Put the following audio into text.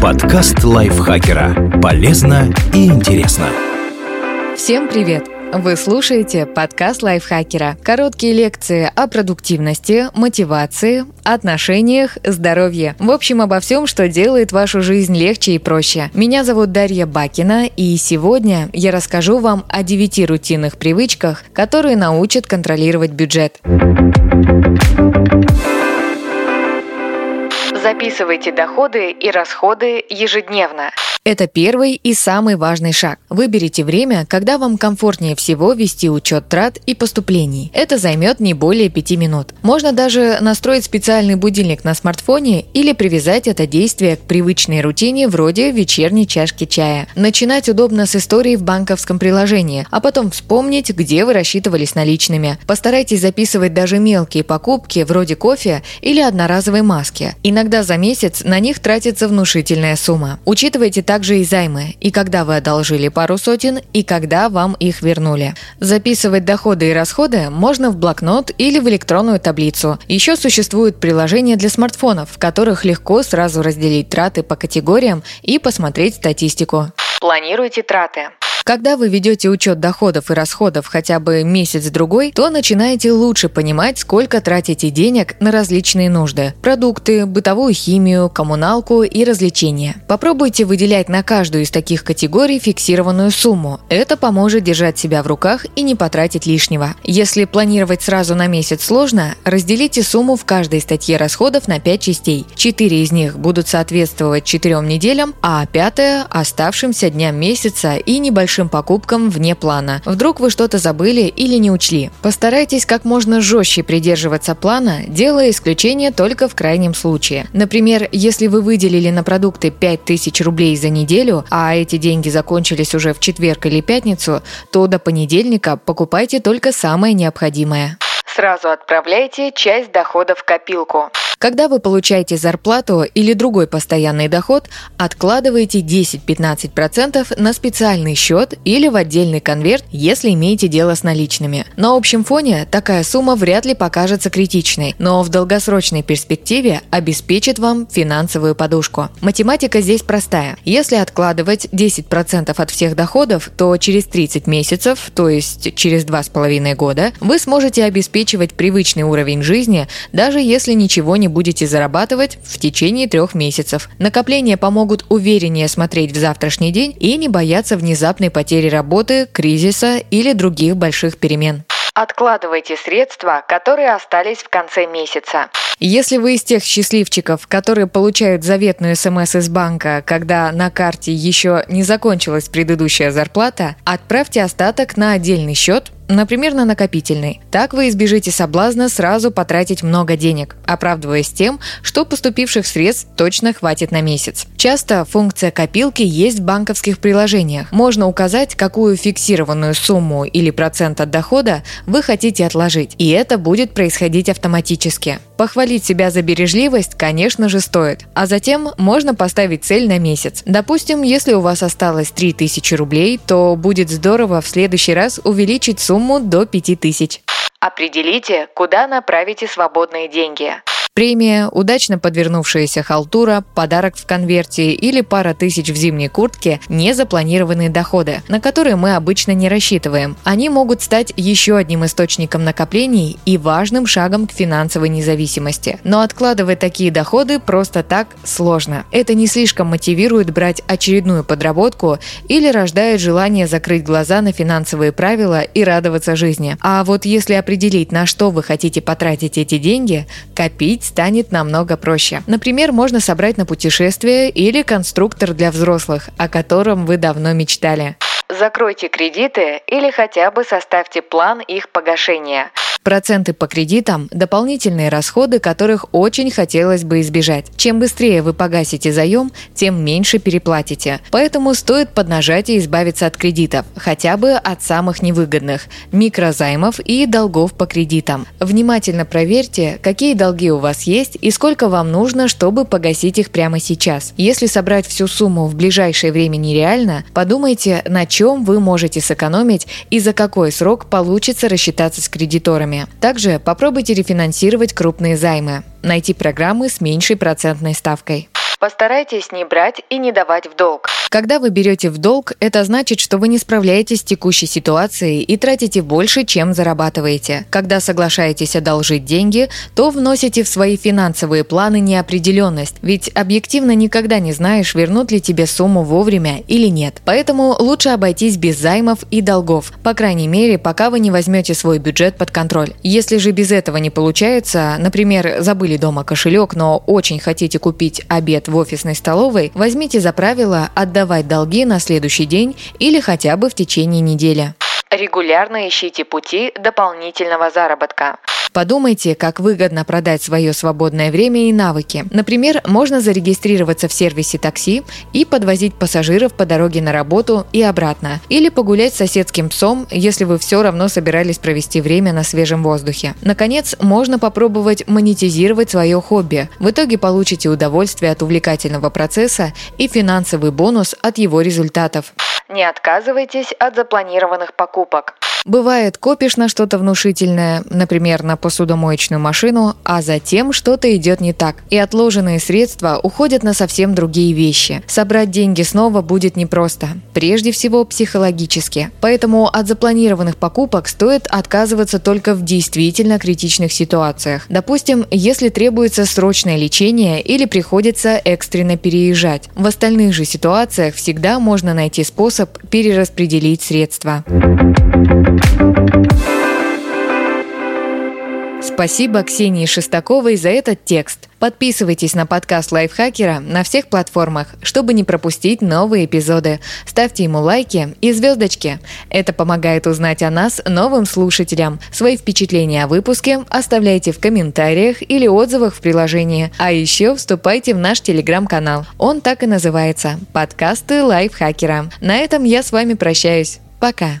Подкаст лайфхакера. Полезно и интересно. Всем привет! Вы слушаете подкаст лайфхакера. Короткие лекции о продуктивности, мотивации, отношениях, здоровье. В общем, обо всем, что делает вашу жизнь легче и проще. Меня зовут Дарья Бакина, и сегодня я расскажу вам о 9 рутинных привычках, которые научат контролировать бюджет. Записывайте доходы и расходы ежедневно. Это первый и самый важный шаг. Выберите время, когда вам комфортнее всего вести учет трат и поступлений. Это займет не более 5 минут. Можно даже настроить специальный будильник на смартфоне или привязать это действие к привычной рутине вроде вечерней чашки чая. Начинать удобно с истории в банковском приложении, а потом вспомнить, где вы рассчитывались наличными. Постарайтесь записывать даже мелкие покупки вроде кофе или одноразовой маски. Иногда за месяц на них тратится внушительная сумма. Учитывайте также и займы, и когда вы одолжили пару сотен, и когда вам их вернули. Записывать доходы и расходы можно в блокнот или в электронную таблицу. Еще существуют приложения для смартфонов, в которых легко сразу разделить траты по категориям и посмотреть статистику. Планируйте траты. Когда вы ведете учет доходов и расходов хотя бы месяц-другой, то начинаете лучше понимать, сколько тратите денег на различные нужды – продукты, бытовую химию, коммуналку и развлечения. Попробуйте выделять на каждую из таких категорий фиксированную сумму. Это поможет держать себя в руках и не потратить лишнего. Если планировать сразу на месяц сложно, разделите сумму в каждой статье расходов на 5 частей. Четыре из них будут соответствовать четырем неделям, а пятая – оставшимся дням месяца и небольшим большим покупкам вне плана. Вдруг вы что-то забыли или не учли. Постарайтесь как можно жестче придерживаться плана, делая исключение только в крайнем случае. Например, если вы выделили на продукты 5000 рублей за неделю, а эти деньги закончились уже в четверг или пятницу, то до понедельника покупайте только самое необходимое. Сразу отправляйте часть дохода в копилку. Когда вы получаете зарплату или другой постоянный доход, откладывайте 10-15% на специальный счет или в отдельный конверт, если имеете дело с наличными. На общем фоне такая сумма вряд ли покажется критичной, но в долгосрочной перспективе обеспечит вам финансовую подушку. Математика здесь простая. Если откладывать 10% от всех доходов, то через 30 месяцев, то есть через 2,5 года, вы сможете обеспечивать привычный уровень жизни, даже если ничего не будете зарабатывать в течение трех месяцев. Накопления помогут увереннее смотреть в завтрашний день и не бояться внезапной потери работы, кризиса или других больших перемен. Откладывайте средства, которые остались в конце месяца. Если вы из тех счастливчиков, которые получают заветную смс из банка, когда на карте еще не закончилась предыдущая зарплата, отправьте остаток на отдельный счет например, на накопительный. Так вы избежите соблазна сразу потратить много денег, оправдываясь тем, что поступивших средств точно хватит на месяц. Часто функция копилки есть в банковских приложениях. Можно указать, какую фиксированную сумму или процент от дохода вы хотите отложить, и это будет происходить автоматически. Похвалить себя за бережливость, конечно же, стоит. А затем можно поставить цель на месяц. Допустим, если у вас осталось 3000 рублей, то будет здорово в следующий раз увеличить сумму до 5000. Определите, куда направите свободные деньги. Премия, удачно подвернувшаяся халтура, подарок в конверте или пара тысяч в зимней куртке – незапланированные доходы, на которые мы обычно не рассчитываем. Они могут стать еще одним источником накоплений и важным шагом к финансовой независимости. Но откладывать такие доходы просто так сложно. Это не слишком мотивирует брать очередную подработку или рождает желание закрыть глаза на финансовые правила и радоваться жизни. А вот если определить, на что вы хотите потратить эти деньги, копить купить станет намного проще. Например, можно собрать на путешествие или конструктор для взрослых, о котором вы давно мечтали. Закройте кредиты или хотя бы составьте план их погашения. Проценты по кредитам – дополнительные расходы, которых очень хотелось бы избежать. Чем быстрее вы погасите заем, тем меньше переплатите. Поэтому стоит поднажать и избавиться от кредитов, хотя бы от самых невыгодных – микрозаймов и долгов по кредитам. Внимательно проверьте, какие долги у вас есть и сколько вам нужно, чтобы погасить их прямо сейчас. Если собрать всю сумму в ближайшее время нереально, подумайте, на чем вы можете сэкономить и за какой срок получится рассчитаться с кредиторами партнерами. Также попробуйте рефинансировать крупные займы. Найти программы с меньшей процентной ставкой. Постарайтесь не брать и не давать в долг. Когда вы берете в долг, это значит, что вы не справляетесь с текущей ситуацией и тратите больше, чем зарабатываете. Когда соглашаетесь одолжить деньги, то вносите в свои финансовые планы неопределенность, ведь объективно никогда не знаешь, вернут ли тебе сумму вовремя или нет. Поэтому лучше обойтись без займов и долгов, по крайней мере, пока вы не возьмете свой бюджет под контроль. Если же без этого не получается, например, забыли дома кошелек, но очень хотите купить обед в офисной столовой, возьмите за правило отдать отдавать долги на следующий день или хотя бы в течение недели. Регулярно ищите пути дополнительного заработка. Подумайте, как выгодно продать свое свободное время и навыки. Например, можно зарегистрироваться в сервисе такси и подвозить пассажиров по дороге на работу и обратно. Или погулять с соседским псом, если вы все равно собирались провести время на свежем воздухе. Наконец, можно попробовать монетизировать свое хобби. В итоге получите удовольствие от увлекательного процесса и финансовый бонус от его результатов. Не отказывайтесь от запланированных покупок. Бывает, копишь на что-то внушительное, например, на посудомоечную машину, а затем что-то идет не так, и отложенные средства уходят на совсем другие вещи. Собрать деньги снова будет непросто, прежде всего психологически. Поэтому от запланированных покупок стоит отказываться только в действительно критичных ситуациях. Допустим, если требуется срочное лечение или приходится экстренно переезжать. В остальных же ситуациях всегда можно найти способ перераспределить средства. Спасибо Ксении Шестаковой за этот текст. Подписывайтесь на подкаст Лайфхакера на всех платформах, чтобы не пропустить новые эпизоды. Ставьте ему лайки и звездочки. Это помогает узнать о нас новым слушателям. Свои впечатления о выпуске оставляйте в комментариях или отзывах в приложении. А еще вступайте в наш телеграм-канал. Он так и называется – «Подкасты Лайфхакера». На этом я с вами прощаюсь. Пока.